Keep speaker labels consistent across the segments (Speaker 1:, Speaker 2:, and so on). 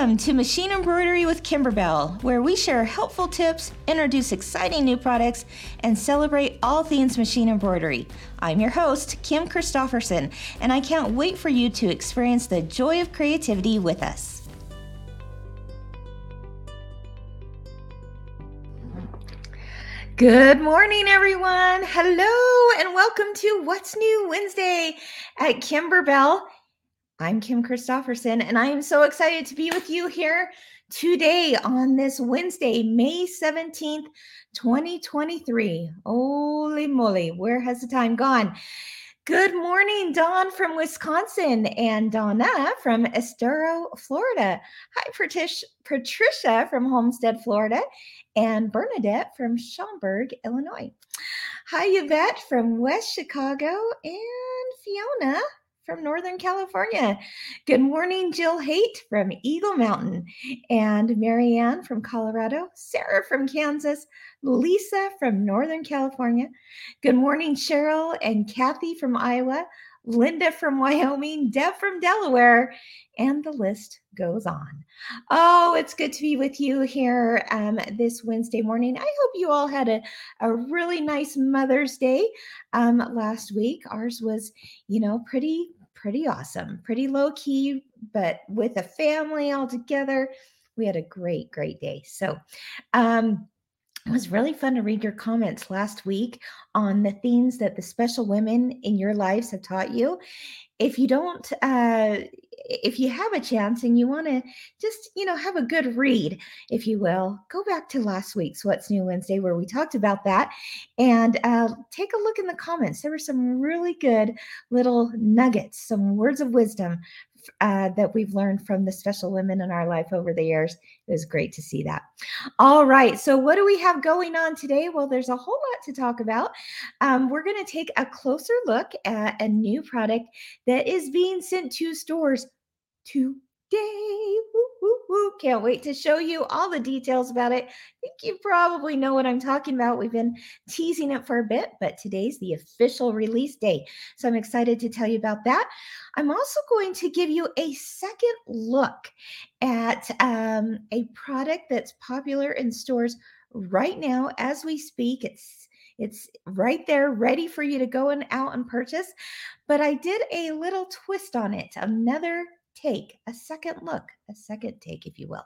Speaker 1: Welcome to Machine Embroidery with Kimberbell, where we share helpful tips, introduce exciting new products, and celebrate all things machine embroidery. I'm your host, Kim Christofferson, and I can't wait for you to experience the joy of creativity with us. Good morning, everyone. Hello, and welcome to What's New Wednesday at Kimberbell. I'm Kim Christofferson, and I am so excited to be with you here today on this Wednesday, May 17th, 2023. Holy moly, where has the time gone? Good morning, Dawn from Wisconsin and Donna from Estero, Florida. Hi, Patricia from Homestead, Florida, and Bernadette from Schaumburg, Illinois. Hi, Yvette from West Chicago, and Fiona from Northern California. Good morning, Jill Haight from Eagle Mountain, and Marianne from Colorado, Sarah from Kansas, Lisa from Northern California. Good morning, Cheryl and Kathy from Iowa, Linda from Wyoming, Deb from Delaware, and the list goes on. Oh, it's good to be with you here um, this Wednesday morning. I hope you all had a, a really nice Mother's Day um, last week. Ours was, you know, pretty pretty awesome, pretty low key, but with a family all together, we had a great, great day. So, um, it was really fun to read your comments last week on the things that the special women in your lives have taught you. If you don't, uh, if you have a chance and you want to just, you know, have a good read, if you will, go back to last week's What's New Wednesday where we talked about that and uh, take a look in the comments. There were some really good little nuggets, some words of wisdom uh, that we've learned from the special women in our life over the years. It was great to see that. All right. So, what do we have going on today? Well, there's a whole lot to talk about. Um, we're going to take a closer look at a new product that is being sent to stores woo, woo. Can't wait to show you all the details about it. I think you probably know what I'm talking about. We've been teasing it for a bit, but today's the official release day. So I'm excited to tell you about that. I'm also going to give you a second look at um, a product that's popular in stores right now as we speak. It's it's right there ready for you to go and out and purchase. But I did a little twist on it, another take, a second look, a second take, if you will,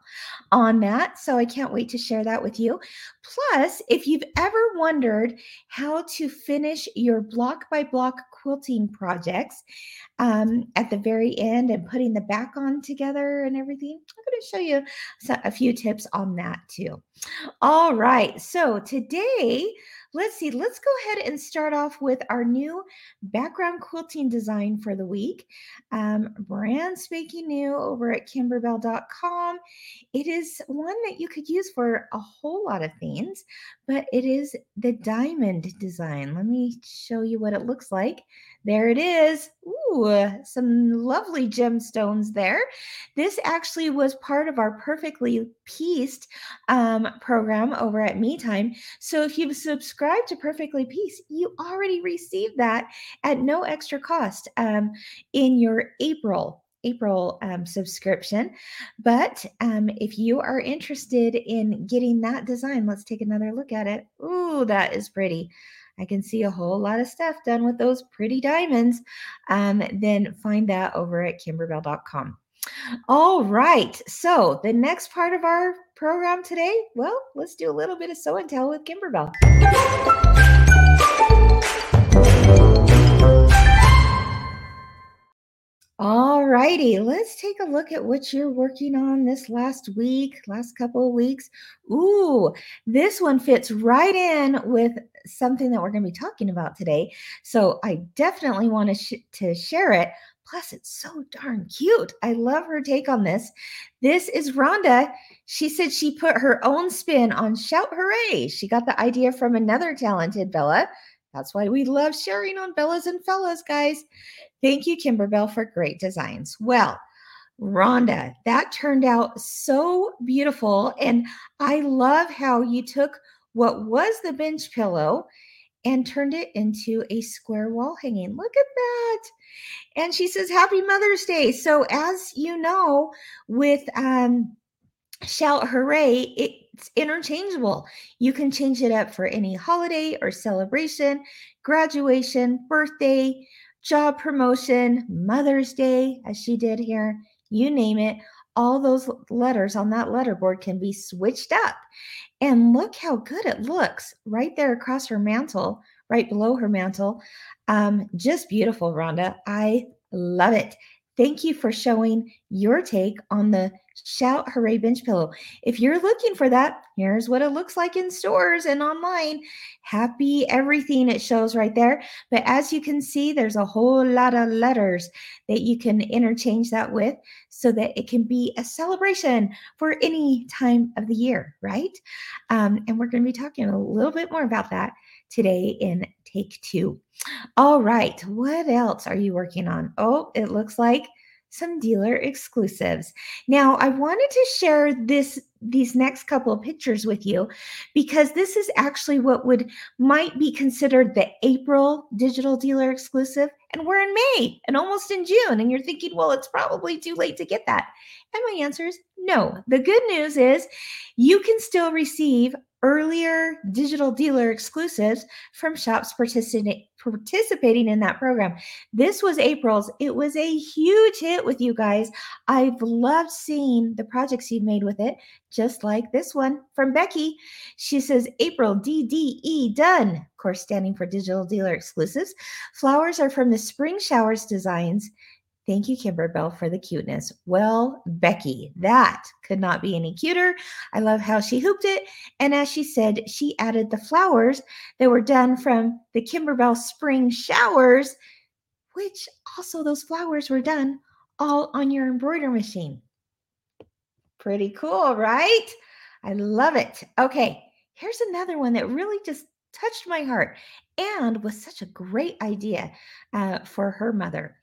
Speaker 1: on that. So I can't wait to share that with you. Plus, if you've ever wondered how to finish your block by block quilting projects um, at the very end and putting the back on together and everything, I'm going to show you a few tips on that too. All right. So today, let's see, let's go ahead and start off with our new background quilting design for the week. Um, brand spanking new over at kimberbell.com. It is one that you could use for a whole lot of things, but it is the diamond design. Let me show you what it looks like. There it is. Ooh, some lovely gemstones there. This actually was part of our Perfectly Pieced um, program over at Me Time. So if you've subscribed to Perfectly Pieced, you already received that at no extra cost um, in your April April um, subscription. But um, if you are interested in getting that design, let's take another look at it. Ooh, that is pretty. I can see a whole lot of stuff done with those pretty diamonds. Um, then find that over at kimberbell.com. All right. So the next part of our program today, well, let's do a little bit of show and tell with Kimberbell. All righty, let's take a look at what you're working on this last week, last couple of weeks. Ooh, this one fits right in with something that we're going to be talking about today. So I definitely want to sh- to share it. Plus, it's so darn cute. I love her take on this. This is Rhonda. She said she put her own spin on Shout Hooray. She got the idea from another talented Bella. That's why we love sharing on Bellas and Fellas, guys. Thank you, Kimberbell, for great designs. Well, Rhonda, that turned out so beautiful. And I love how you took what was the bench pillow and turned it into a square wall hanging. Look at that. And she says, Happy Mother's Day. So, as you know, with um, Shout Hooray, it's interchangeable. You can change it up for any holiday or celebration, graduation, birthday, job promotion, Mother's Day, as she did here, you name it. All those letters on that letterboard can be switched up. And look how good it looks right there across her mantle, right below her mantle. Um, just beautiful, Rhonda. I love it. Thank you for showing your take on the Shout Hooray Bench Pillow. If you're looking for that, here's what it looks like in stores and online. Happy everything it shows right there. But as you can see, there's a whole lot of letters that you can interchange that with so that it can be a celebration for any time of the year, right? Um, and we're going to be talking a little bit more about that today in take two. All right, what else are you working on? Oh, it looks like some dealer exclusives. Now, I wanted to share this these next couple of pictures with you because this is actually what would might be considered the April digital dealer exclusive and we're in May and almost in June and you're thinking, "Well, it's probably too late to get that." And my answer is no. The good news is you can still receive earlier digital dealer exclusives from shops participating participating in that program. This was April's. It was a huge hit with you guys. I've loved seeing the projects you've made with it, just like this one from Becky. She says, April DDE done. Of course, standing for Digital Dealer Exclusives. Flowers are from the Spring Showers Designs. Thank you, Kimberbell, for the cuteness. Well, Becky, that could not be any cuter. I love how she hooped it. And as she said, she added the flowers that were done from the Kimberbell spring showers, which also those flowers were done all on your embroidery machine. Pretty cool, right? I love it. Okay, here's another one that really just touched my heart and was such a great idea uh, for her mother.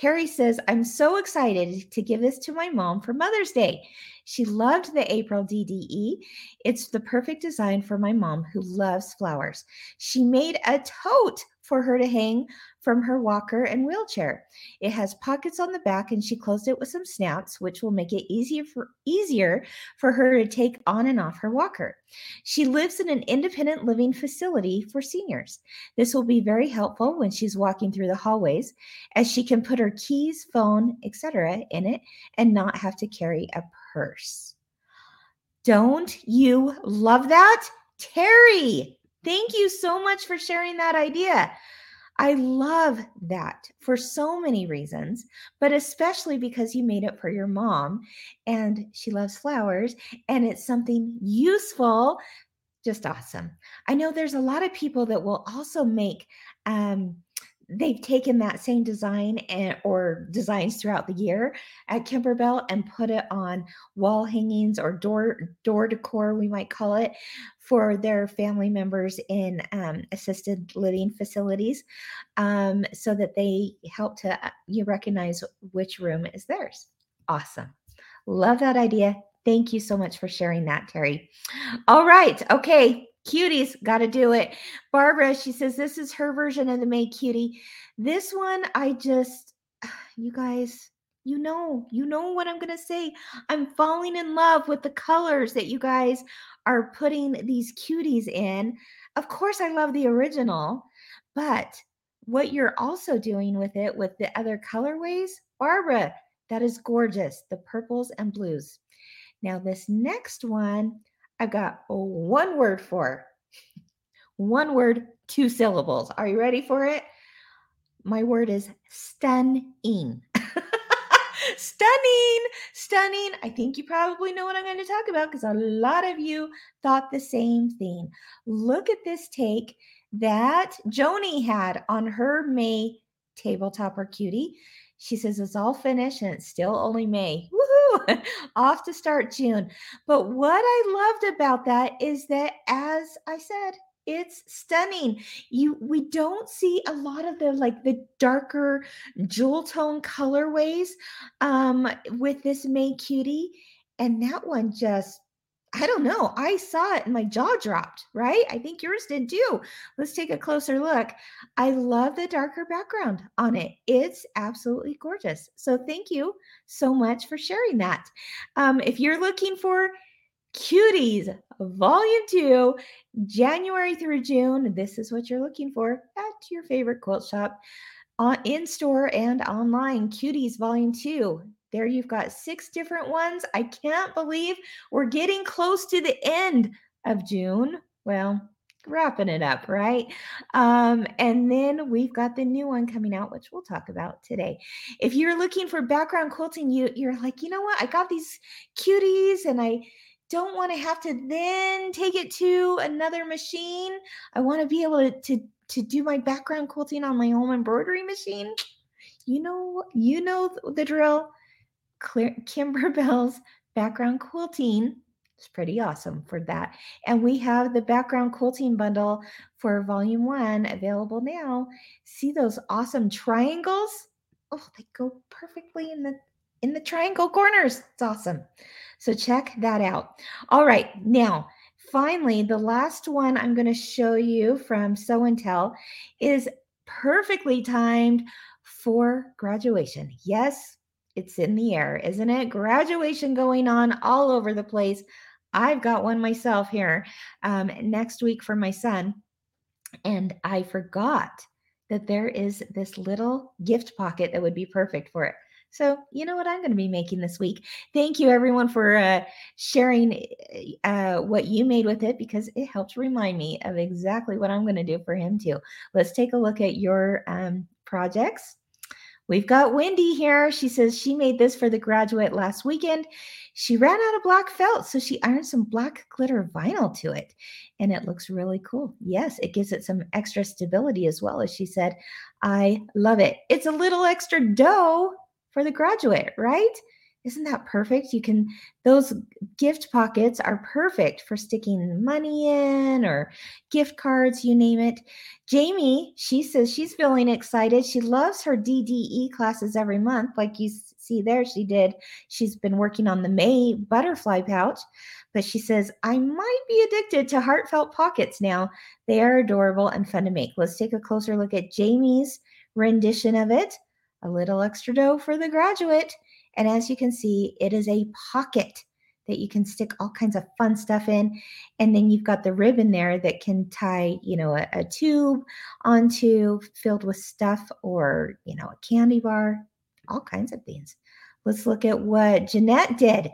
Speaker 1: Terry says, I'm so excited to give this to my mom for Mother's Day. She loved the April DDE. It's the perfect design for my mom who loves flowers. She made a tote for her to hang from her walker and wheelchair. It has pockets on the back and she closed it with some snaps which will make it easier for easier for her to take on and off her walker. She lives in an independent living facility for seniors. This will be very helpful when she's walking through the hallways as she can put her keys, phone, etc. in it and not have to carry a purse. Don't you love that? Terry, thank you so much for sharing that idea. I love that for so many reasons, but especially because you made it for your mom and she loves flowers and it's something useful. Just awesome. I know there's a lot of people that will also make um, they've taken that same design and or designs throughout the year at Kimberbell and put it on wall hangings or door door decor we might call it for their family members in um, assisted living facilities um, so that they help to uh, you recognize which room is theirs. Awesome. Love that idea. Thank you so much for sharing that terry. All right okay Cuties, got to do it. Barbara, she says this is her version of the May Cutie. This one, I just, you guys, you know, you know what I'm to say. I'm falling in love with the colors that you guys are putting these cuties in. Of course, I love the original, but what you're also doing with it with the other colorways, Barbara, that is gorgeous. The purples and blues. Now, this next one, I've got one word for. One word, two syllables. Are you ready for it? My word is stunning. stunning, stunning. I think you probably know what I'm going to talk about because a lot of you thought the same thing. Look at this take that Joni had on her May tabletop or cutie. She says it's all finished and it's still only May. Woohoo! Off to start June. But what I loved about that is that, as I said, it's stunning. You we don't see a lot of the like the darker jewel tone colorways um with this May cutie. And that one just I don't know. I saw it and my jaw dropped, right? I think yours did too. Let's take a closer look. I love the darker background on it. It's absolutely gorgeous. So thank you so much for sharing that. Um, if you're looking for Cuties Volume 2, January through June, this is what you're looking for at your favorite quilt shop. Uh, in store and online, Cuties Volume 2. There you've got six different ones. I can't believe we're getting close to the end of June. Well, wrapping it up, right? Um, and then we've got the new one coming out, which we'll talk about today. If you're looking for background quilting, you you're like, you know what? I got these cuties and I don't want to have to then take it to another machine. I want to be able to, to to do my background quilting on my home embroidery machine. You know, you know the drill. Kimberbell's background quilting is pretty awesome for that. And we have the background quilting bundle for volume one available now. See those awesome triangles? Oh, they go perfectly in the in the triangle corners. It's awesome. So check that out. All right, now finally, the last one I'm going to show you from Sew and Tell is perfectly timed for graduation. Yes, it's in the air, isn't it? Graduation going on all over the place. I've got one myself here um, next week for my son. And I forgot that there is this little gift pocket that would be perfect for it. So, you know what I'm going to be making this week. Thank you, everyone, for uh, sharing uh, what you made with it because it helps remind me of exactly what I'm going to do for him, too. Let's take a look at your um, projects. We've got Wendy here. She says she made this for the graduate last weekend. She ran out of black felt, so she ironed some black glitter vinyl to it, and it looks really cool. Yes, it gives it some extra stability as well, as she said. I love it. It's a little extra dough for the graduate, right? Isn't that perfect? You can, those gift pockets are perfect for sticking money in or gift cards, you name it. Jamie, she says she's feeling excited. She loves her DDE classes every month, like you see there. She did, she's been working on the May butterfly pouch, but she says, I might be addicted to heartfelt pockets now. They are adorable and fun to make. Let's take a closer look at Jamie's rendition of it. A little extra dough for the graduate. And as you can see, it is a pocket that you can stick all kinds of fun stuff in. And then you've got the ribbon there that can tie, you know, a, a tube onto filled with stuff or, you know, a candy bar, all kinds of things. Let's look at what Jeanette did.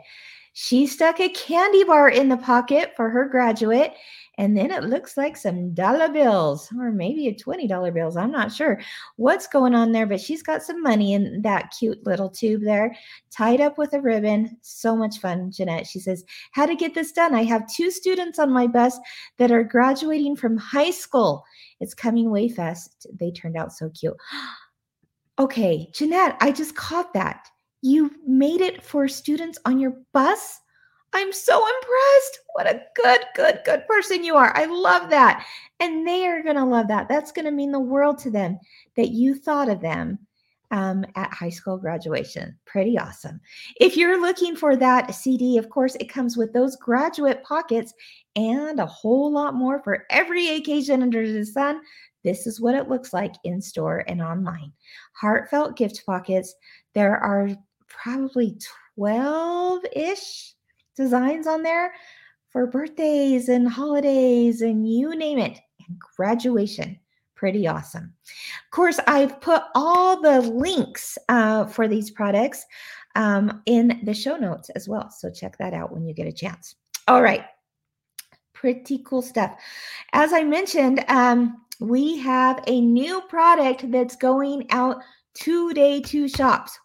Speaker 1: She stuck a candy bar in the pocket for her graduate and then it looks like some dollar bills or maybe a $20 bills. I'm not sure what's going on there, but she's got some money in that cute little tube there, tied up with a ribbon. So much fun, Jeanette. She says, How to get this done? I have two students on my bus that are graduating from high school. It's coming way fast. They turned out so cute. okay, Jeanette, I just caught that. You made it for students on your bus? I'm so impressed. What a good, good, good person you are. I love that. And they are going to love that. That's going to mean the world to them that you thought of them um, at high school graduation. Pretty awesome. If you're looking for that CD, of course, it comes with those graduate pockets and a whole lot more for every occasion under the sun. This is what it looks like in store and online. Heartfelt gift pockets. There are probably 12 ish designs on there for birthdays and holidays and you name it, and graduation. Pretty awesome. Of course, I've put all the links uh, for these products um, in the show notes as well. So check that out when you get a chance. All right. Pretty cool stuff. As I mentioned, um, we have a new product that's going out today to shops.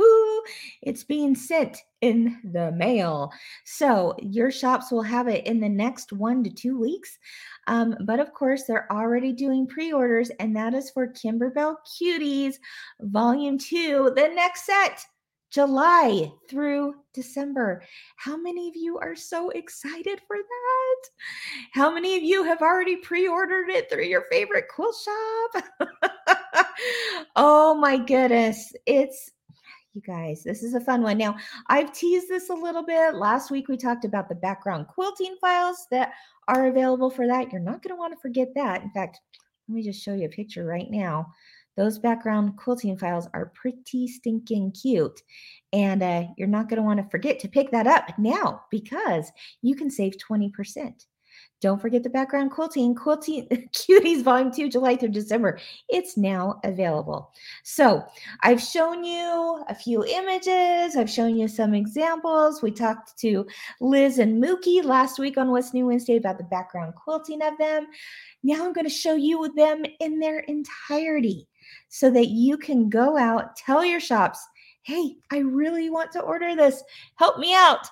Speaker 1: Woo-hoo! It's being sent in the mail. So your shops will have it in the next one to two weeks. Um, but of course, they're already doing pre orders, and that is for Kimberbell Cuties Volume 2, the next set. July through December. How many of you are so excited for that? How many of you have already pre ordered it through your favorite quilt shop? oh my goodness. It's you guys, this is a fun one. Now, I've teased this a little bit. Last week we talked about the background quilting files that are available for that. You're not going to want to forget that. In fact, let me just show you a picture right now. Those background quilting files are pretty stinking cute. And uh, you're not going to want to forget to pick that up now because you can save 20%. Don't forget the background quilting, quilting cuties volume 2 July through December. It's now available. So, I've shown you a few images, I've shown you some examples. We talked to Liz and Mookie last week on What's New Wednesday about the background quilting of them. Now I'm going to show you them in their entirety so that you can go out, tell your shops, "Hey, I really want to order this. Help me out."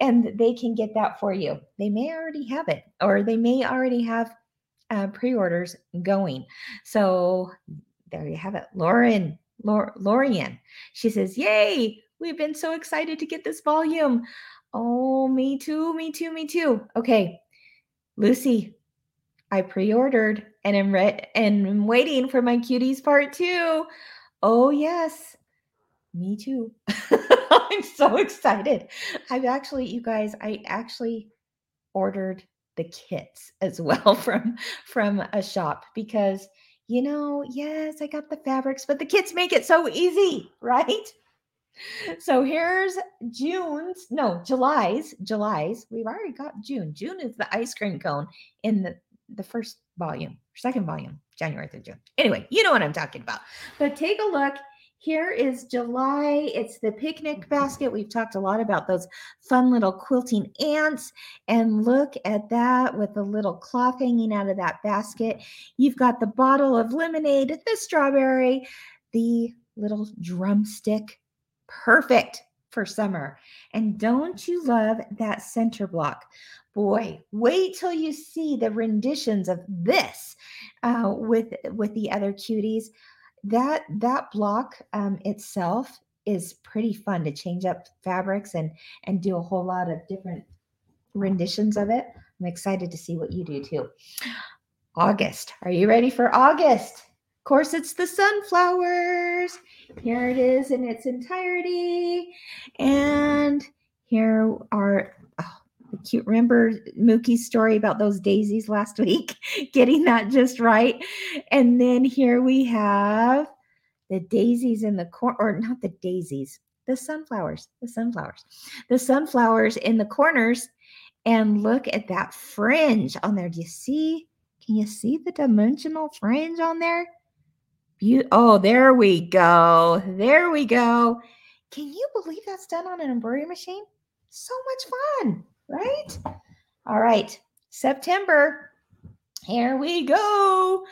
Speaker 1: And they can get that for you. They may already have it, or they may already have uh, pre-orders going. So there you have it, Lauren. Lorian. She says, "Yay! We've been so excited to get this volume." Oh, me too, me too, me too. Okay, Lucy, I pre-ordered and am re- and I'm waiting for my cuties part two. Oh yes, me too. I'm so excited. I've actually, you guys, I actually ordered the kits as well from from a shop because you know, yes, I got the fabrics, but the kits make it so easy, right? So here's June's, no, July's, July's. We've already got June. June is the ice cream cone in the the first volume, second volume, January through June. Anyway, you know what I'm talking about. But take a look here is July. It's the picnic basket. We've talked a lot about those fun little quilting ants. And look at that with the little cloth hanging out of that basket. You've got the bottle of lemonade, the strawberry, the little drumstick. Perfect for summer. And don't you love that center block? Boy, wait till you see the renditions of this uh, with with the other cuties that that block um, itself is pretty fun to change up fabrics and and do a whole lot of different renditions of it. I'm excited to see what you do too. August. Are you ready for August? Of course, it's the sunflowers. Here it is in its entirety. And here are cute. Remember Mookie's story about those daisies last week, getting that just right. And then here we have the daisies in the corner, or not the daisies, the sunflowers, the sunflowers, the sunflowers in the corners. And look at that fringe on there. Do you see? Can you see the dimensional fringe on there? Oh, there we go. There we go. Can you believe that's done on an embroidery machine? So much fun right? All right, September. Here we go.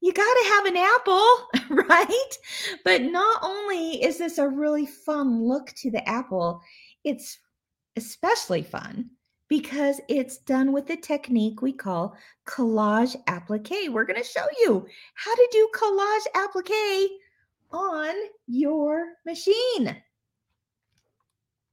Speaker 1: You got to have an apple, right? But not only is this a really fun look to the apple, it's especially fun because it's done with the technique we call collage applique. We're going to show you how to do collage applique on your machine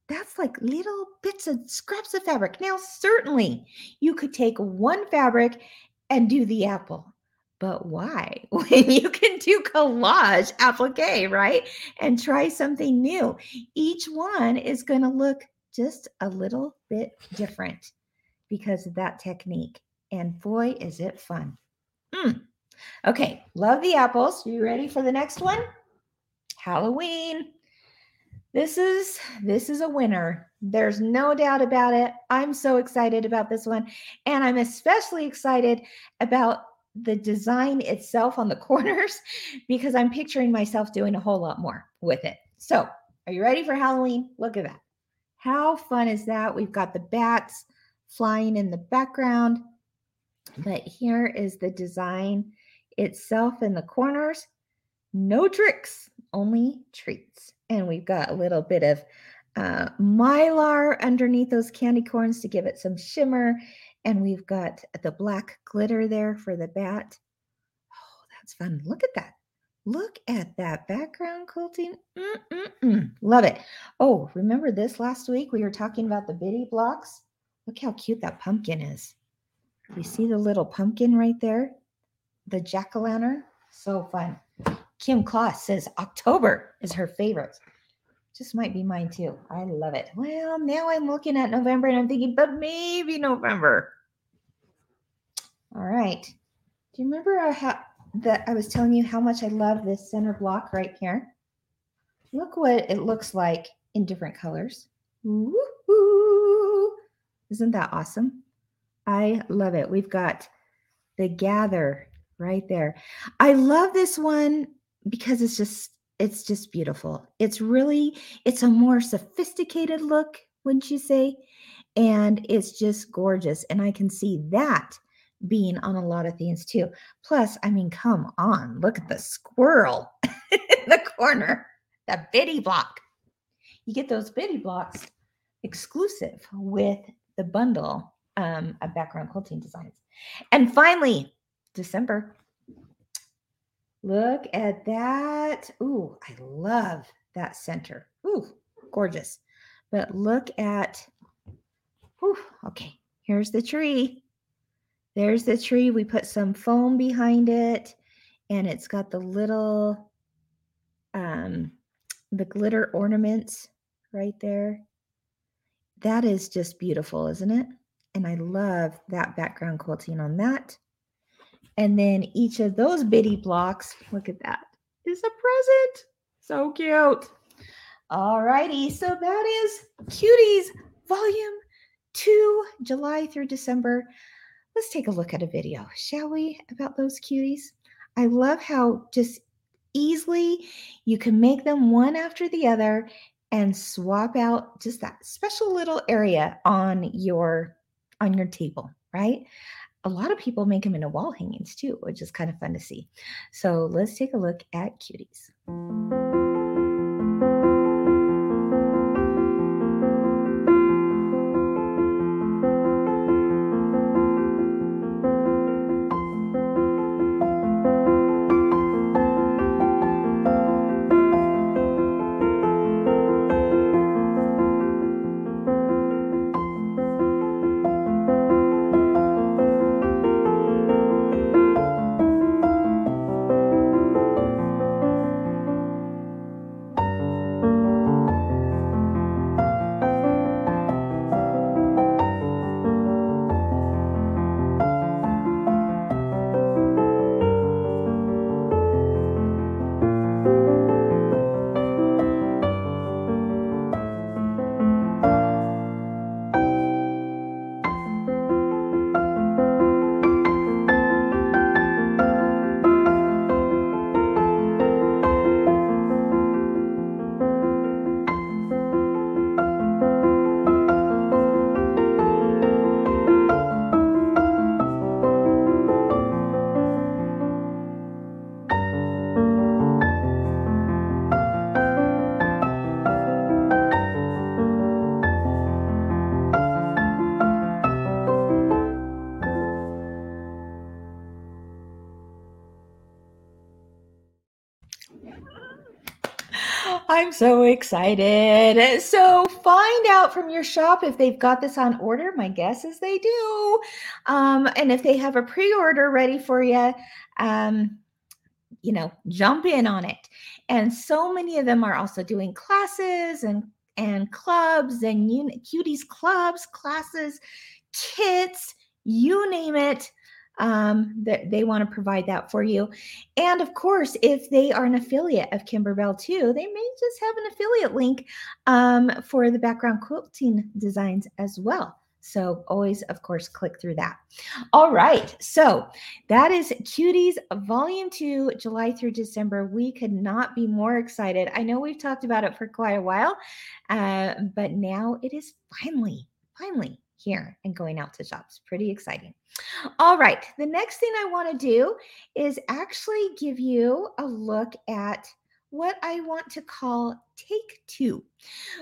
Speaker 1: that's like little bits and scraps of fabric. Now, certainly you could take one fabric and do the apple, but why? When you can do collage applique, right? And try something new. Each one is going to look just a little bit different because of that technique. And boy, is it fun. Mm. Okay, love the apples. You ready for the next one? Halloween. This is this is a winner. There's no doubt about it. I'm so excited about this one and I'm especially excited about the design itself on the corners because I'm picturing myself doing a whole lot more with it. So, are you ready for Halloween? Look at that. How fun is that? We've got the bats flying in the background. But here is the design itself in the corners. No tricks, only treats. And we've got a little bit of uh, mylar underneath those candy corns to give it some shimmer. And we've got the black glitter there for the bat. Oh, that's fun. Look at that. Look at that background quilting. Mm-mm-mm. Love it. Oh, remember this last week? We were talking about the bitty blocks. Look how cute that pumpkin is. You see the little pumpkin right there? The jack-o'-lantern. So fun. Kim Kloss says October is her favorite. Just might be mine too. I love it. Well, now I'm looking at November and I'm thinking, but maybe November. All right. Do you remember how that I was telling you how much I love this center block right here? Look what it looks like in different colors. Woo-hoo. Isn't that awesome? I love it. We've got the gather right there. I love this one because it's just it's just beautiful. It's really it's a more sophisticated look, wouldn't you say? And it's just gorgeous and I can see that being on a lot of things too. Plus, I mean, come on, look at the squirrel in the corner, the bitty block. You get those bitty blocks exclusive with the bundle um, of background quilting designs. And finally, December. Look at that. Ooh, I love that center. Ooh, gorgeous. But look at, ooh, okay, here's the tree. There's the tree. We put some foam behind it, and it's got the little, um, the glitter ornaments right there. That is just beautiful, isn't it? And I love that background quilting on that. And then each of those bitty blocks, look at that, is a present. So cute. All righty. So that is Cuties Volume 2, July through December. Let's take a look at a video, shall we, about those cuties? I love how just easily you can make them one after the other and swap out just that special little area on your on your table, right? A lot of people make them into wall hangings too, which is kind of fun to see. So let's take a look at cuties. I'm so excited. So, find out from your shop if they've got this on order. My guess is they do. Um, and if they have a pre order ready for you, um, you know, jump in on it. And so many of them are also doing classes and and clubs and un- cuties clubs, classes, kits, you name it um, that they want to provide that for you. And of course, if they are an affiliate of Kimberbell too, they may just have an affiliate link um, for the background quilting designs as well. So always, of course, click through that. All right. So that is Cuties Volume 2, July through December. We could not be more excited. I know we've talked about it for quite a while, uh, but now it is finally, finally here and going out to shops. Pretty exciting. All right. The next thing I want to do is actually give you a look at what I want to call take two.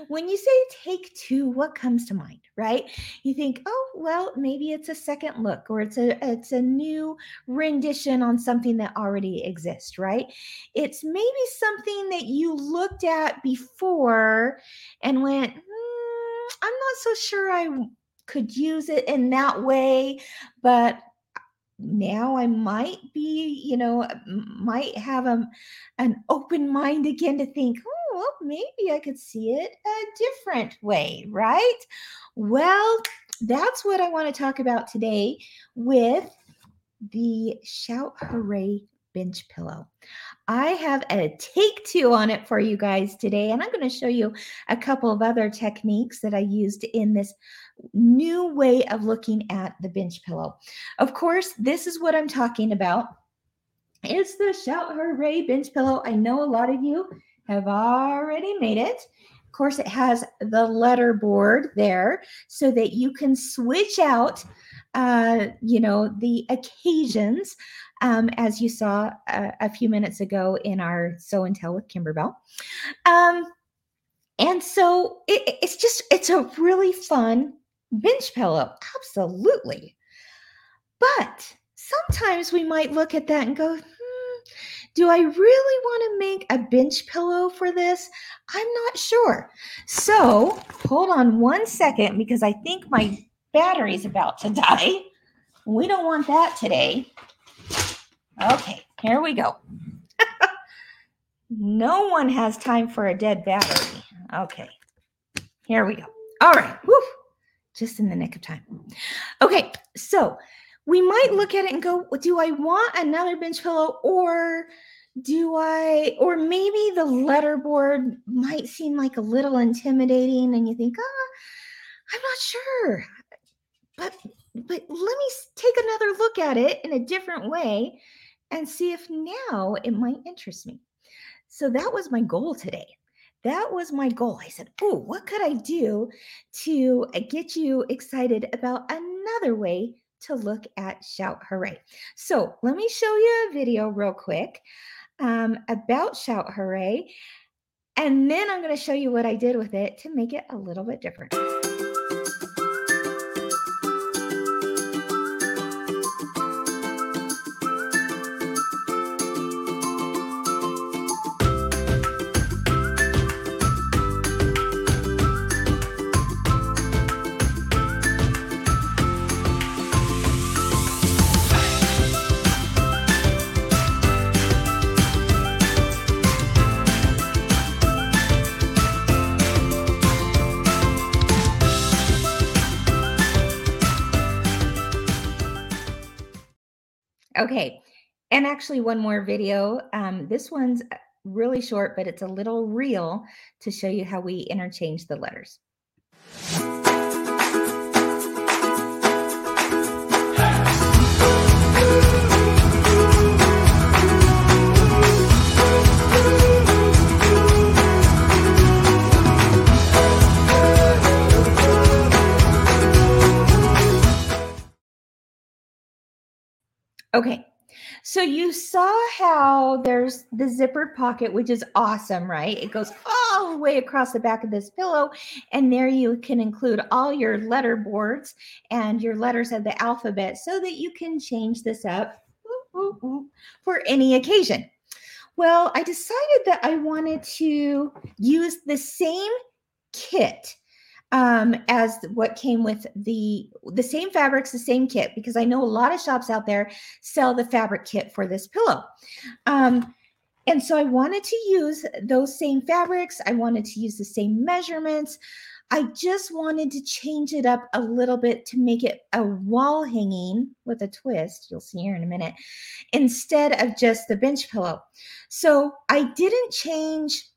Speaker 1: When you say take two, what comes to mind, right? You think, oh, well, maybe it's a second look or it's a it's a new rendition on something that already exists, right? It's maybe something that you looked at before and went, mm, I'm not so sure I could use it in that way, but now I might be, you know, uh, might have a, an open mind again to think, oh, well, maybe I could see it a different way, right? Well, that's what I want to talk about today with the Shout Hooray bench pillow. I have a take two on it for you guys today, and I'm going to show you a couple of other techniques that I used in this new way of looking at the bench pillow. Of course, this is what I'm talking about. It's the Shout Hooray bench pillow. I know a lot of you have already made it. Of course, it has the letter board there so that you can switch out, uh, you know, the occasions um, as you saw a, a, few minutes ago in our Sew and Tell with Kimberbell. Um, and so it, it's just, it's a really fun bench pillow. Absolutely. But sometimes we might look at that and go, hmm, do I really want to make a bench pillow for this? I'm not sure. So hold on one second because I think my battery's about to die. We don't want that today. Okay, here we go. no one has time for a dead battery. Okay, here we go. All right, just in the nick of time. Okay, so we might look at it and go, do I want another bench pillow or do I, or maybe the letterboard might seem like a little intimidating and you think, oh, I'm not sure. But but let me take another look at it in a different way and see if now it might interest me. So that was my goal today. That was my goal. I said, Oh, what could I do to uh, get you excited about another way to look at Shout Hooray? So let me show you a video real quick um, about Shout Hooray. And then I'm going to show you what I did with it to make it a little bit different. Okay. And actually, one more video. Um, this one's uh, really short, but it's a little reel to show you how we interchange the letters. Okay. So you saw how there's the zippered pocket, which is awesome, right? It goes all the way across the back of this pillow. And there you can include all your letter boards and your letters of the alphabet so that you can change this up for any occasion. Well, I decided that I wanted to use the same kit um, as what came with the the same fabrics, the same kit, because I know a lot of shops out there sell the fabric kit for this pillow. Um, and so I wanted to use those same fabrics. I wanted to use the same measurements. I just wanted to change it up a little bit to make it a wall hanging with a twist. You'll see here in a minute, instead of just the bench pillow. So I didn't change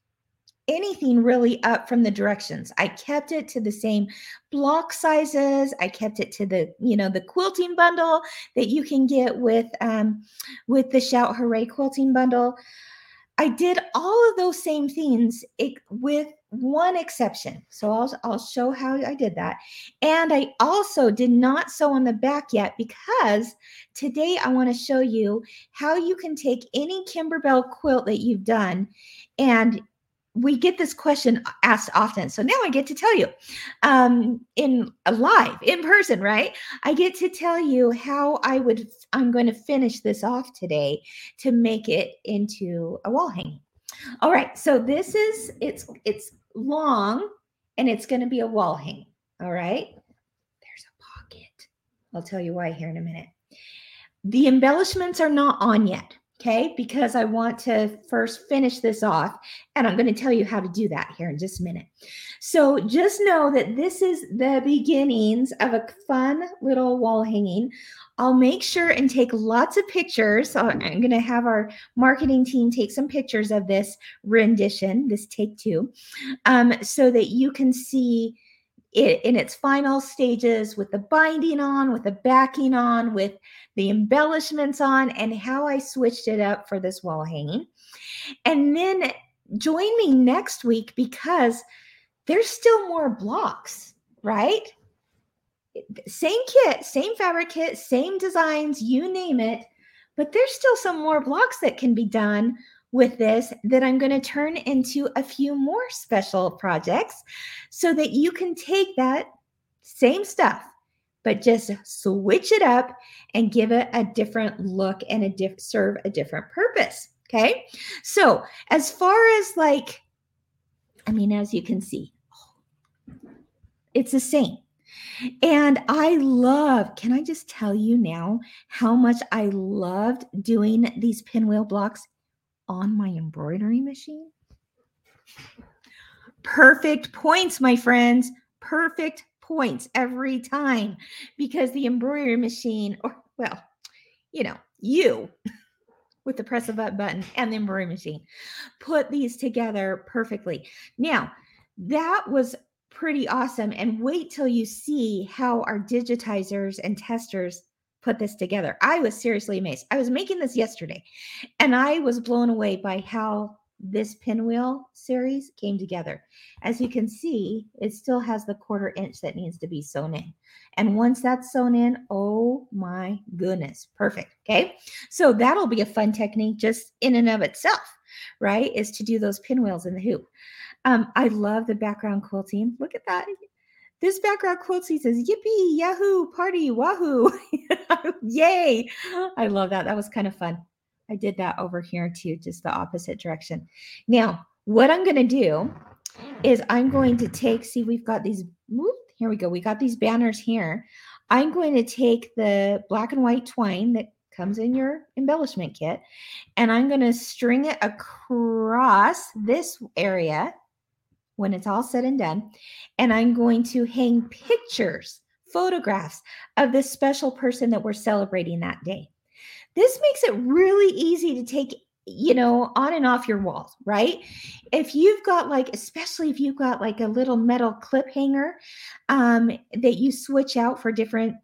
Speaker 1: anything really up from the directions. I kept it to the same block sizes. I kept it to the, you know, the quilting bundle that you can get with um with the Shout Hooray quilting bundle. I did all of those same things with one exception. So I'll, I'll show how I did that. And I also did not sew on the back yet because today I want to show you how you can take any Kimberbell quilt that you've done and we get this question asked often. So now I get to tell you um, in live, in person, right? I get to tell you how I would, I'm going to finish this off today to make it into a wall hanging. All right. So this is, it's, it's long and it's going to be a wall hanging. All right. There's a pocket. I'll tell you why here in a minute. The embellishments are not on yet. Okay? Because I want to first finish this off, and I'm going to tell you how to do that here in just a minute. So just know that this is the beginnings of a fun little wall hanging. I'll make sure and take lots of pictures. So I'm going to have our marketing team take some pictures of this rendition, this take two, um, so that you can see it in its final stages with the binding on, with the backing on, with the embellishments on, and how I switched it up for this wall hanging. And then join me next week because there's still more blocks, right? Same kit, same fabric kit, same designs, you name it, but there's still some more blocks that can be done with this that I'm going to turn into a few more special projects so that you can take that same stuff, but just switch it up and give it a different look and a diff- serve a different purpose. Okay. So, as far as like, I mean, as you can see, it's the same. And I love, can I just tell you now how much I loved doing these pinwheel blocks on my embroidery machine? Perfect points, my friends. Perfect points every time because the embroidery machine, or well, you know, you with the press of that button and the embroidery machine put these together perfectly. Now, that was pretty awesome. And wait till you see how our digitizers and testers put this together. I was seriously amazed. I was making this yesterday and I was blown away by how this pinwheel series came together. As you can see, it still has the quarter inch that needs to be sewn in. And once that's sewn in, oh my goodness, perfect. Okay. So that'll be a fun technique just in and of itself, right? Is to do those pinwheels in the hoop. Um, I love the background quilting. Look at that. This background quilting says, Yippee, Yahoo, party, Wahoo. Yay. I love that. That was kind of fun. I did that over here too, just the opposite direction. Now, what I'm going to do is I'm going to take, see, we've got these, whoop, here we go. We got these banners here. I'm going to take the black and white twine that comes in your embellishment kit, and I'm going to string it across this area when it's all said and done. And I'm going to hang pictures, photographs of this special person that we're celebrating that day. This makes it really easy to take you know, on and off your walls, right? If you've got like, especially if you've got like a little metal clip hanger um, that you switch out for different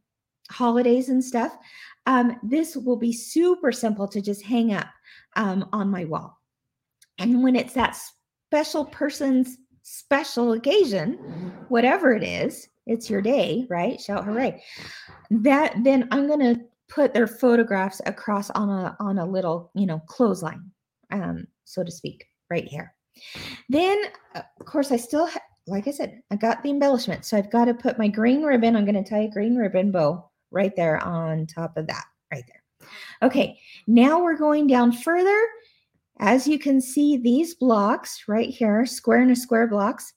Speaker 1: holidays and stuff, um, this will be super simple to just hang up um, on my wall. And when it's that special person's special occasion, whatever it is, it's your day, right? Shout hooray. That then I'm going to put their photographs across on a on a little, you know, clothesline, um, so to speak, right here. Then, of course, I still, ha- like I said, I got the embellishment. So I've got to put my green ribbon. I'm going to tie a green ribbon bow right there on top of that, right there. Okay, now we're going down further as you can see, these blocks right here, square and a square blocks,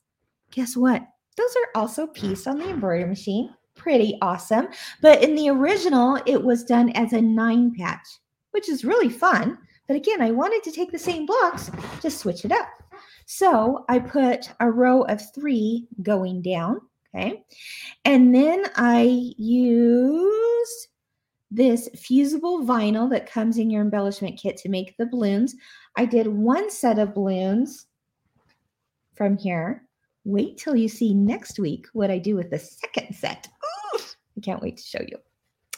Speaker 1: guess what? Those are also pieced on the embroidery machine. Pretty awesome. But in the original, it was done as a nine patch, which is really fun. But again, I wanted to take the same blocks, just switch it up. So I put a row of three going down. Okay. And then I used this fusible vinyl that comes in your embellishment kit to make the balloons. I did one set of balloons from here. Wait till you see next week what I do with the second set. I can't wait to show you.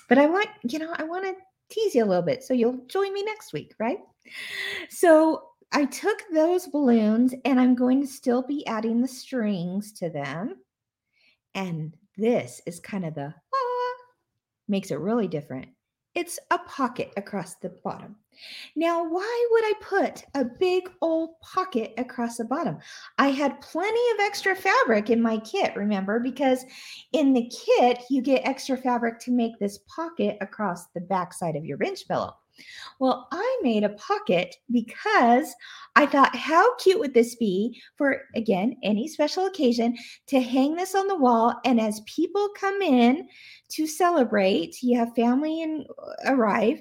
Speaker 1: But I want, you know, I want to tease you a little bit so you'll join me next week, right? So I took those balloons and I'm going to still be adding the strings to them. And this is kind of the ah, makes it really different. It's a pocket across the bottom. Now, why would I put a big old pocket across the bottom? I had plenty of extra fabric in my kit, remember, because in the kit, you get extra fabric to make this pocket across the backside of your bench pillow. Well, I made a pocket because I thought, how cute would this be for, again, any special occasion to hang this on the wall? And as people come in to celebrate, you have family and uh, arrive,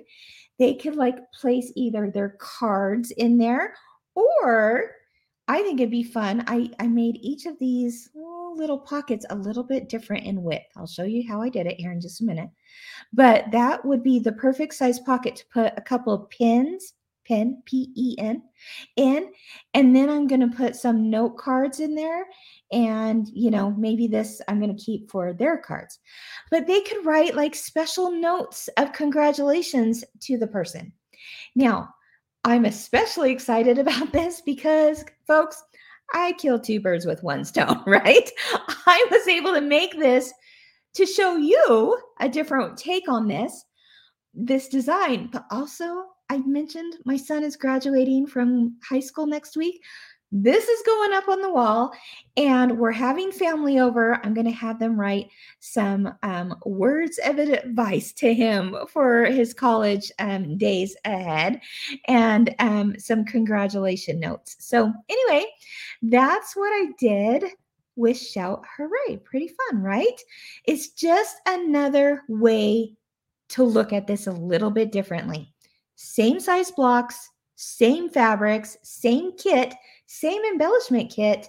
Speaker 1: they could like place either their cards in there or I think it'd be fun. I, I made each of these little pockets a little bit different in width. I'll show you how I did it here in just a minute. But that would be the perfect size pocket to put a couple of pins, pen, P E N, in. And then I'm going to put some note cards in there. And, you know, maybe this I'm going to keep for their cards. But they could write like special notes of congratulations to the person. Now, I'm especially excited about this because, folks, I killed two birds with one stone, right? I was able to make this to show you a different take on this this design, but also I mentioned my son is graduating from high school next week this is going up on the wall and we're having family over. I'm going to have them write some um, words of advice to him for his college um, days ahead and um, some congratulation notes. So anyway that's what i did with shout hooray. Pretty fun right? It's just another way to look at this a little bit differently. Same size blocks same fabrics same kit same embellishment kit,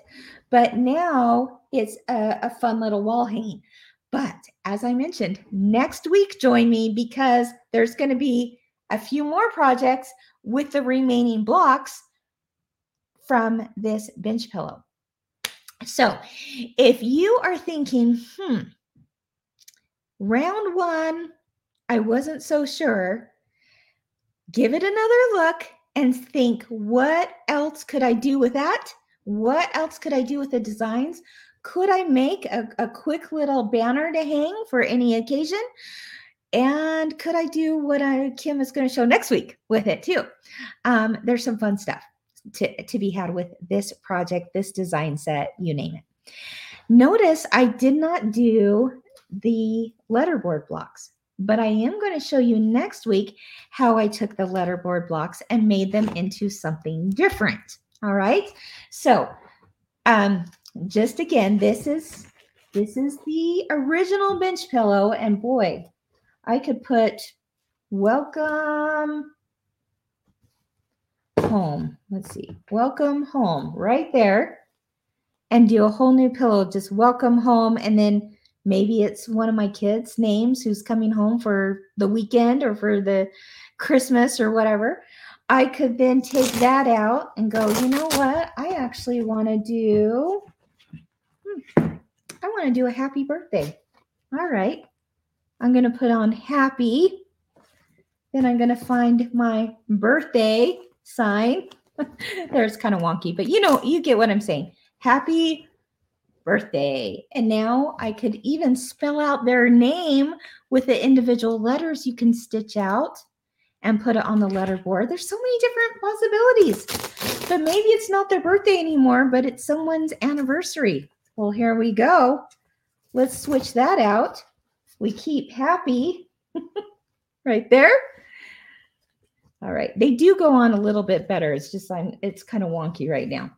Speaker 1: but now it's a, a fun little wall hanging. But as I mentioned, next week, join me because there's going to be a few more projects with the remaining blocks from this bench pillow. So if you are thinking, hmm, round one, I wasn't so sure, give it another look and think, what else could I do with that? What else could I do with the designs? Could I make a, a quick little banner to hang for any occasion? And could I do what I Kim is going to show next week with it too? Um, there's some fun stuff to, to be had with this project, this design set, you name it. Notice I did not do the letterboard blocks but I am going to show you next week how I took the letterboard blocks and made them into something different. All right. So, um, just again, this is this is the original bench pillow, and boy, I could put welcome home. Let's see, welcome home right there, and do a whole new pillow. Just welcome home, and then Maybe it's one of my kids' names who's coming home for the weekend or for the Christmas or whatever. I could then take that out and go, you know what? I actually want to do, hmm, I want to do a happy birthday. All right. I'm going to put on happy. Then I'm going to find my birthday sign. There's kind of wonky, but you know, you get what I'm saying. Happy birthday. And now I could even spell out their name with the individual letters you can stitch out and put it on the letter board. There's so many different possibilities. But maybe it's not their birthday anymore, but it's someone's anniversary. Well, here we go. Let's switch that out. We keep happy right there. All right. They do go on a little bit better. It's just I'm it's kind of wonky right now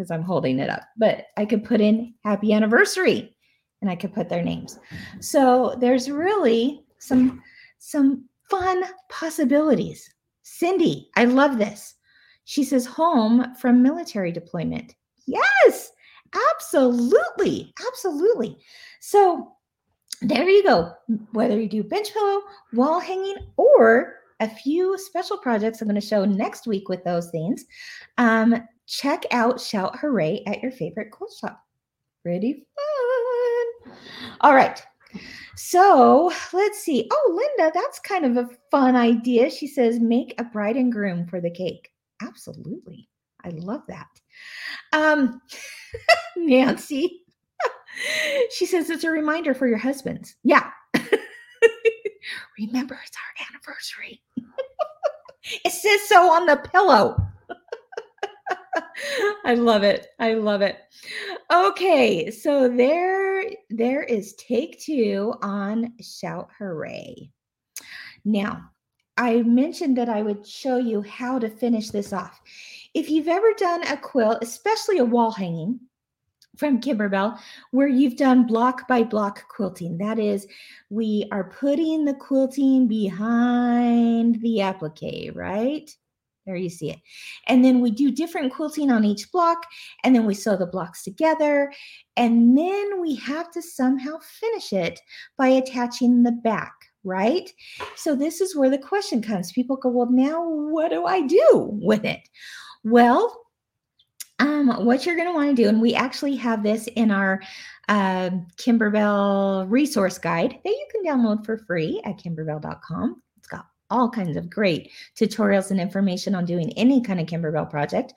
Speaker 1: because I'm holding it up, but I could put in happy anniversary and I could put their names. So there's really some some fun possibilities. Cindy, I love this. She says home from military deployment. Yes, absolutely. Absolutely. So there you go. Whether you do bench pillow, wall hanging, or a few special projects I'm going to show next week with those things. Um, check out Shout Hooray at your favorite quilt shop. Pretty fun. All right. So let's see. Oh, Linda, that's kind of a fun idea. She says, make a bride and groom for the cake. Absolutely. I love that. Um, Nancy, she says it's a reminder for your husbands. Yeah. Remember, it's our anniversary. It says so on the pillow. I love it. I love it. Okay, so there there is take 2 on shout hooray. Now, I mentioned that I would show you how to finish this off. If you've ever done a quilt, especially a wall hanging from Kimberbell where you've done block by block quilting. That is, we are putting the quilting behind the applique, right? There you see it. And then we do different quilting on each block, and then we sew the blocks together. And then we have to somehow finish it by attaching the back, right? So this is where the question comes. People go, well, now what do I do with it? Well, um, what you're going to want to do, and we actually have this in our uh, Kimberbell resource guide that you can download for free at kimberbell.com. It's got all kinds of great tutorials and information on doing any kind of Kimberbell project,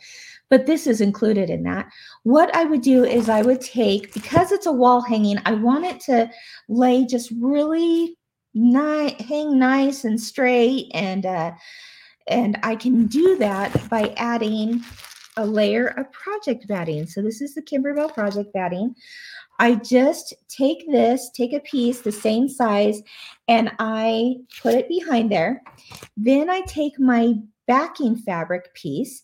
Speaker 1: but this is included in that. What I would do is I would take, because it's a wall hanging, I want it to lay just really nice, hang nice and straight, and uh, and I can do that by adding a layer of project batting. So this is the Kimberbell project batting. I just take this, take a piece the same size, and I put it behind there. Then I take my backing fabric piece,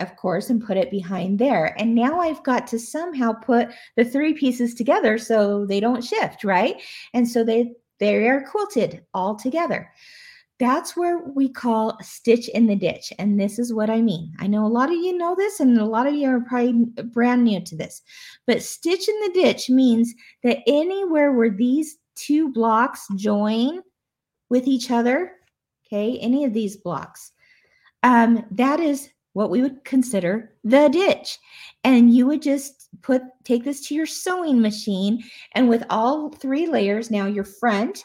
Speaker 1: of course, and put it behind there. And now I've got to somehow put the three pieces together so they don't shift, right? And so they they are quilted all together. That's where we call stitch in the ditch. And this is what I mean. I know a lot of you know this, and a lot of you are probably brand new to this. But stitch in the ditch means that anywhere where these two blocks join with each other, okay, any of these blocks, um, that is what we would consider the ditch. And you would just put take this to your sewing machine, and with all three layers, now your front,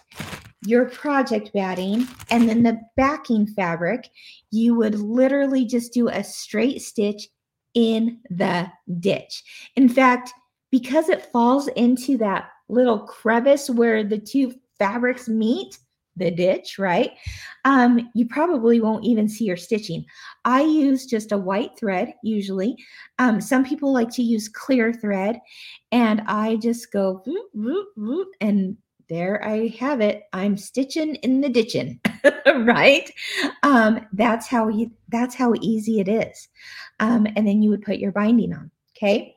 Speaker 1: your project batting and then the backing fabric, you would literally just do a straight stitch in the ditch. In fact, because it falls into that little crevice where the two fabrics meet, the ditch, right? Um, you probably won't even see your stitching. I use just a white thread usually. Um, some people like to use clear thread, and I just go whoop, whoop, whoop, and there I have it. I'm stitching in the ditching, right? Um, that's how you, that's how easy it is. Um, and then you would put your binding on. Okay.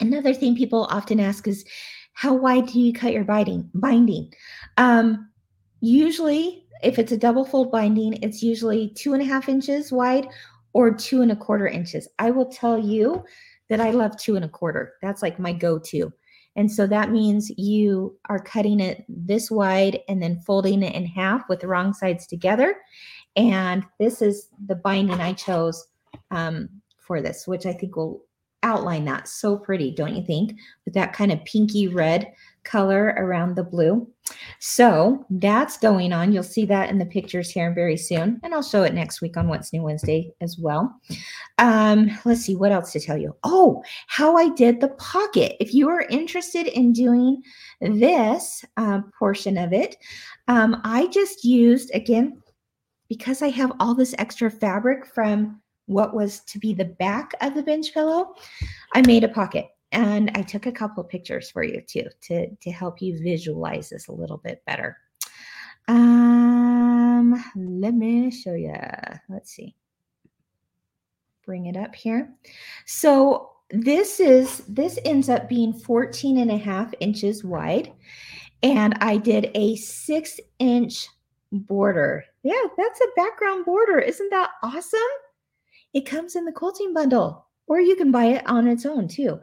Speaker 1: Another thing people often ask is, how wide do you cut your binding? Binding. Um, usually, if it's a double fold binding, it's usually two and a half inches wide or two and a quarter inches. I will tell you that I love two and a quarter. That's like my go-to. And so that means you are cutting it this wide and then folding it in half with the wrong sides together. And this is the binding I chose um, for this, which I think will outline that so pretty, don't you think? With that kind of pinky red color around the blue. So that's going on. You'll see that in the pictures here very soon. And I'll show it next week on What's New Wednesday as well. Um, let's see what else to tell you. Oh, how I did the pocket. If you are interested in doing this uh, portion of it, um, I just used, again, because I have all this extra fabric from what was to be the back of the bench pillow, I made a pocket. And I took a couple pictures for you too to, to help you visualize this a little bit better. Um, let me show you. Let's see. Bring it up here. So this is this ends up being 14 and a half inches wide. And I did a six inch border. Yeah, that's a background border. Isn't that awesome? It comes in the quilting bundle or you can buy it on its own too.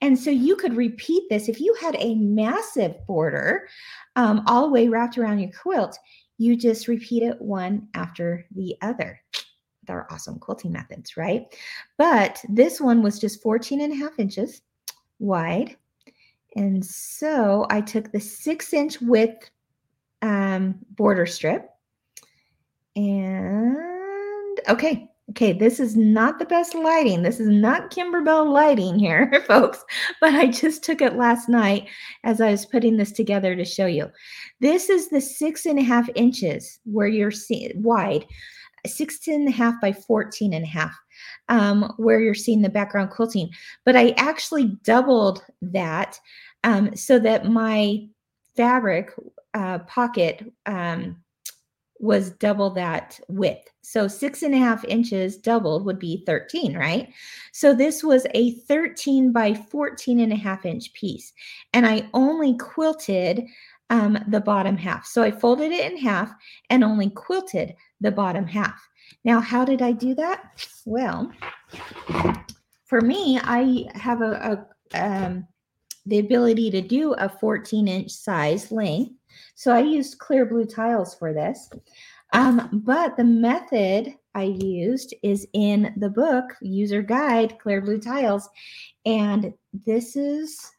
Speaker 1: And so you could repeat this if you had a massive border um, all the way wrapped around your quilt, you just repeat it one after the other. They're awesome quilting methods, right? But this one was just 14 and a half inches wide. And so I took the six inch width um, border strip and okay, Okay, this is not the best lighting. This is not Kimberbell lighting here, folks, but I just took it last night as I was putting this together to show you. This is the six and a half inches where you're seeing wide, 16 and a half by 14 and a half, um, where you're seeing the background quilting. But I actually doubled that um, so that my fabric uh, pocket um, was double that width. So six and a half inches doubled would be 13, right? So this was a 13 by 14 and a half inch piece. And I only quilted um, the bottom half. So I folded it in half and only quilted the bottom half. Now, how did I do that? Well, for me, I have a, a um, the ability to do a 14 inch size length. So I used clear blue tiles for this. Um, but the method I used is in the book, User Guide, Clear Blue Tiles. And this is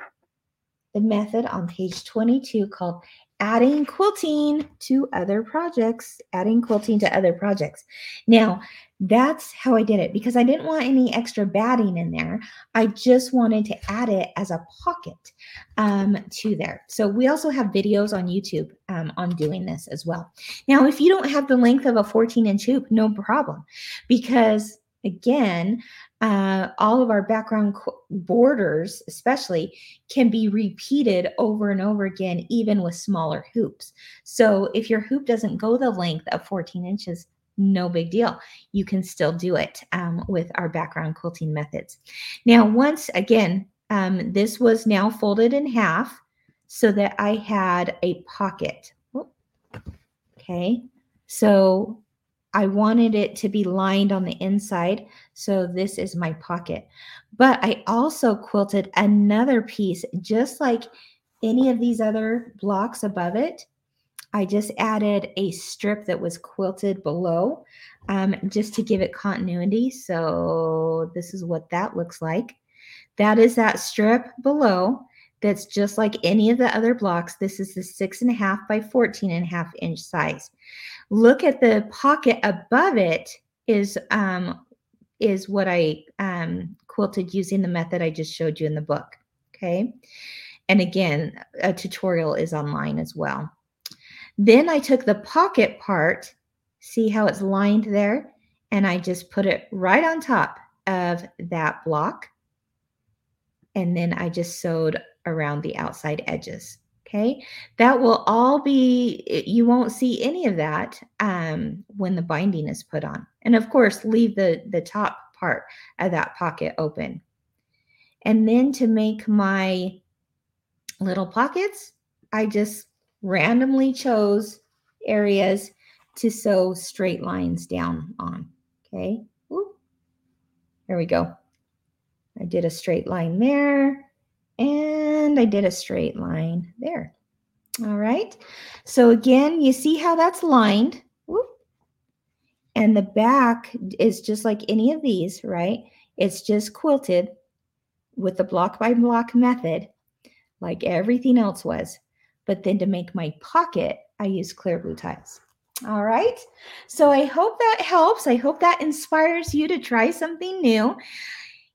Speaker 1: the method on page 22 called adding quilting to other projects, adding quilting to other projects. Now, that's how I did it because I didn't want any extra batting in there. I just wanted to add it as a pocket um, to there. So we also have videos on YouTube um, on doing this as well. Now, if you don't have the length of a 14 inch hoop, no problem because again, uh, all of our background borders, especially, can be repeated over and over again, even with smaller hoops. So if your hoop doesn't go the length of 14 inches, no big deal. You can still do it um, with our background quilting methods. Now, once again, um, this was now folded in half so that I had a pocket. Okay, so I wanted it to be lined on the inside. So this is my pocket. But I also quilted another piece, just like any of these other blocks above it. I just added a strip that was quilted below um, just to give it continuity. So this is what that looks like. That is that strip below that's just like any of the other blocks. This is the six and a half by 14 and a half inch size. Look at the pocket above it is um, is what I um, quilted using the method I just showed you in the book. Okay. And again, a tutorial is online as well. Then I took the pocket part, see how it's lined there, and I just put it right on top of that block. And then I just sewed around the outside edges. Okay, that will all be, you won't see any of that um, when the binding is put on. And of course, leave the, the top part of that pocket open. And then to make my little pockets, I just randomly chose areas to sew straight lines down on. Okay, Ooh. there we go. I did a straight line there and I did a straight line there. All right. So again, you see how that's lined. Whoop. And the back is just like any of these, right? It's just quilted with the block by block method, like everything else was. But then to make my pocket, I use clear blue tiles. All right. So I hope that helps. I hope that inspires you to try something new.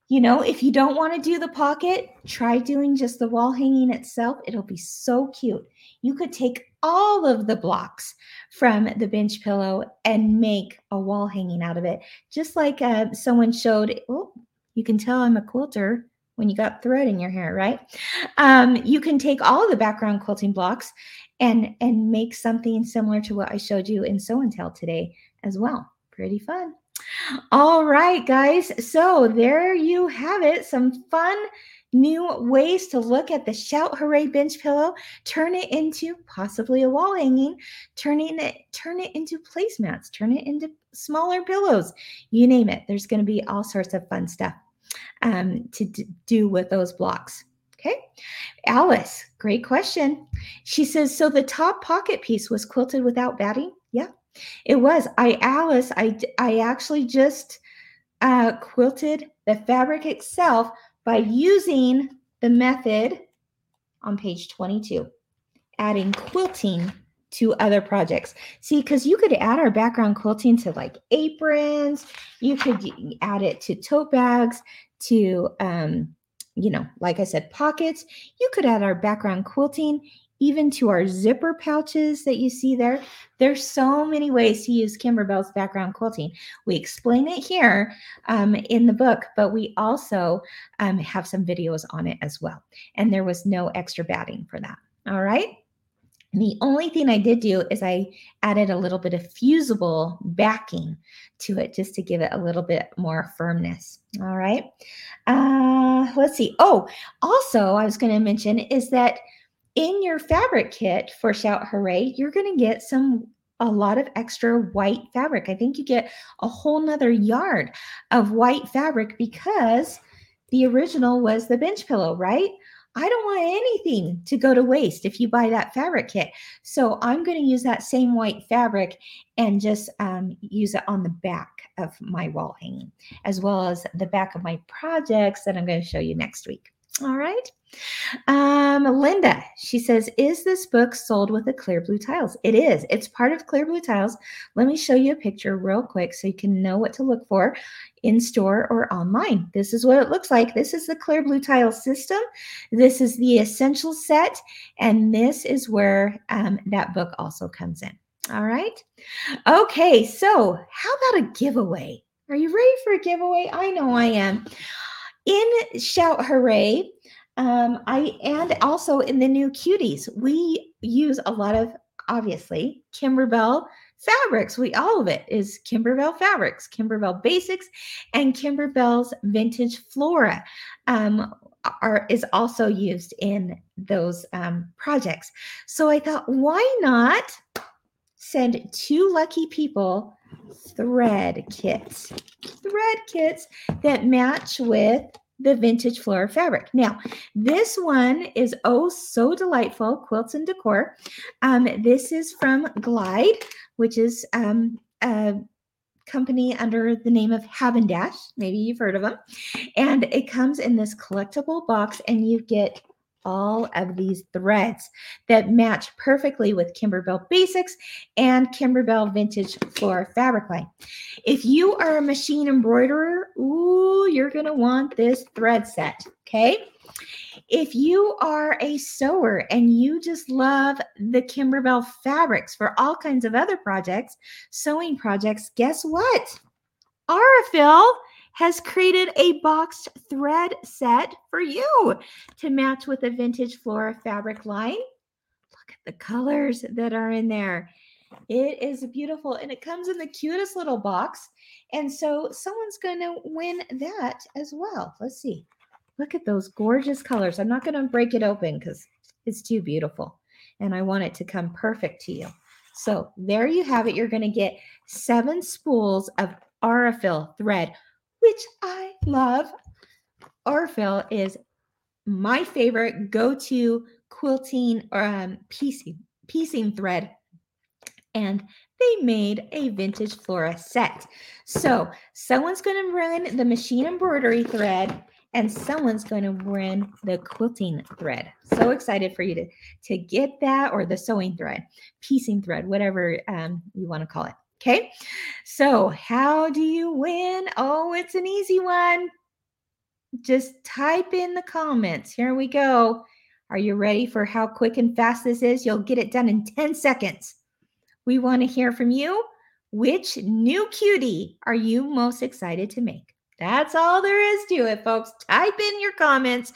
Speaker 1: You know, if you don't want to do the pocket, try doing just the wall hanging itself. It'll be so cute. You could take all of the blocks from the bench pillow and make a wall hanging out of it. Just like uh, someone showed, oh, you can tell I'm a quilter when you got thread in your hair, right? Um, you can take all the background quilting blocks and and make something similar to what I showed you in Sew and Tell today as well. Pretty fun. All right, guys. So there you have it. Some fun new ways to look at the Shout Hooray bench pillow, turn it into possibly a wall hanging, turning it, turn it into placemats, turn it into smaller pillows. You name it. There's going to be all sorts of fun stuff um, to d- do with those blocks. Okay. Alice, great question. She says, so the top pocket piece was quilted without batting? It was. I Alice, I I actually just uh, quilted the fabric itself by using the method on page 22, adding quilting to other projects. See, because you could add our background quilting to like aprons, you could add it to tote bags, to um, you know, like I said, pockets. You could add our background quilting even to our zipper pouches that you see there. There's so many ways to use Kimberbell's background quilting. We explain it here um, in the book, but we also um, have some videos on it as well. And there was no extra batting for that. All right. The only thing I did do is I added a little bit of fusible backing to it just to give it a little bit more firmness. All right. Uh, let's see. Oh, also, I was going to mention is that in your fabric kit for Shout Hooray, you're going to get some a lot of extra white fabric. I think you get a whole nother yard of white fabric because the original was the bench pillow, right? I don't want anything to go to waste if you buy that fabric kit. So I'm going to use that same white fabric and just um, use it on the back of my wall hanging, as well as the back of my projects that I'm going to show you next week. All right. Um, Linda, she says, Is this book sold with the clear blue tiles? It is. It's part of clear blue tiles. Let me show you a picture real quick so you can know what to look for in store or online. This is what it looks like. This is the clear blue tile system. This is the essential set. And this is where um, that book also comes in. All right. Okay. So, how about a giveaway? Are you ready for a giveaway? I know I am in Shout Hooray, um, I and also in the new cuties, we use a lot of obviously Kimberbell fabrics. We all of it is Kimberbell fabrics, Kimberbell basics, and Kimberbell's vintage flora um, are is also used in those um, projects. So I thought, why not send two lucky people thread kits, thread kits that match with the vintage flora fabric. Now, this one is oh so delightful, quilts and decor. Um, this is from Glide, which is um, a company under the name of Hab+Dash. Maybe you've heard of them. And it comes in this collectible box, and you get all of these threads that match perfectly with Kimberbell Basics and Kimberbell Vintage Flora fabric line. If you are a machine embroiderer, ooh, you're going to want this thread set, okay? If you are a sewer and you just love the Kimberbell fabrics for all kinds of other projects, sewing projects, guess what? Aurifil has created a boxed thread set for you to match with the vintage flora fabric line. Look at the colors that are in there. It is beautiful and it comes in the cutest little box. And so someone's going to win that as well. Let's see. Look at those gorgeous colors. I'm not going to break it open because it's too beautiful and I want it to come perfect to you. So there you have it. You're going to get seven spools of Aurifil thread which I love. Aurifil is my favorite go-to quilting or um, piecing piecing thread and they made a vintage flora set. So someone's going to run the machine embroidery thread and someone's going to run the quilting thread. So excited for you to, to get that or the sewing thread, piecing thread, whatever um, you want to call it. Okay. So, how do you win? Oh, it's an easy one. Just type in the comments. Here we go. Are you ready for how quick and fast this is? You'll get it done in 10 seconds. We want to hear from you. Which new cutie are you most excited to make? That's all there is to it, folks. Type in your comments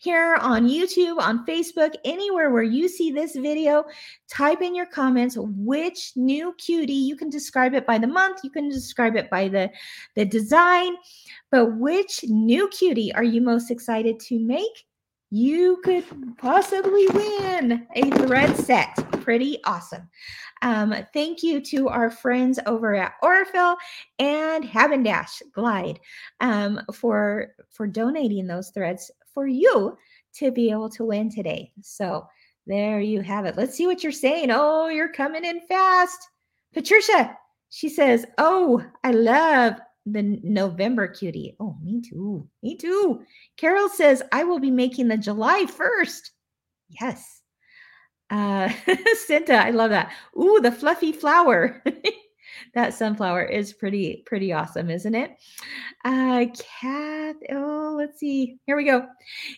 Speaker 1: here on YouTube, on Facebook, anywhere where you see this video. Type in your comments which new cutie. You can describe it by the month, you can describe it by the, the design, but which new cutie are you most excited to make? You could possibly win a thread set. Pretty awesome. Um, thank you to our friends over at Aurifil and Hab+Dash Glide um, for for donating those threads for you to be able to win today. So there you have it. Let's see what you're saying. Oh, you're coming in fast. Patricia, she says, Oh, I love the November cutie. Oh, me too. Me too. Carol says, I will be making the July 1st. Yes. Uh, Cinta, I love that. Ooh, the fluffy flower. that sunflower is pretty, pretty awesome, isn't it? Uh, Kath, oh, let's see. Here we go.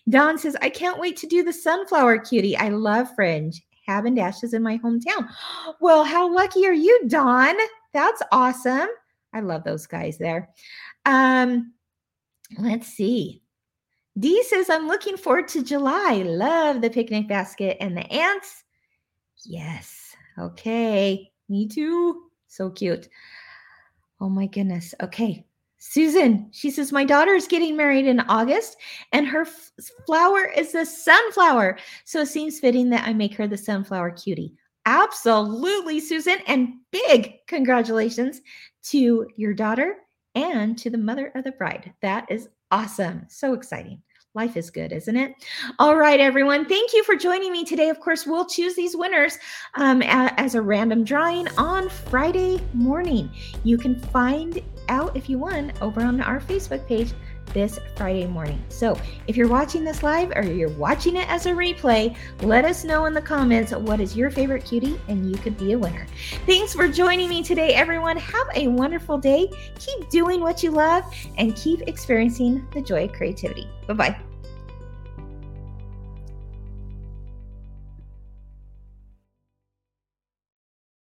Speaker 1: Don says, I can't wait to do the sunflower cutie. I love fringe. Hab+Dash is in my hometown. Well, how lucky are you, Don? That's awesome. I love those guys there. Um, let's see. Dee says, I'm looking forward to July. Love the picnic basket and the ants. Yes. Okay. Me too. So cute. Oh my goodness. Okay. Susan, she says, My daughter is getting married in August and her f- flower is the sunflower. So it seems fitting that I make her the sunflower cutie. Absolutely, Susan. And big congratulations to your daughter and to the mother of the bride. That is awesome. So exciting. Life is good, isn't it? All right, everyone. Thank you for joining me today. Of course, we'll choose these winners um, as a random drawing on Friday morning. You can find out if you won over on our Facebook page this Friday morning. So if you're watching this live or you're watching it as a replay, let us know in the comments what is your favorite cutie and you could be a winner. Thanks for joining me today, everyone. Have a wonderful day. Keep doing what you love and keep experiencing the joy of creativity. Bye bye.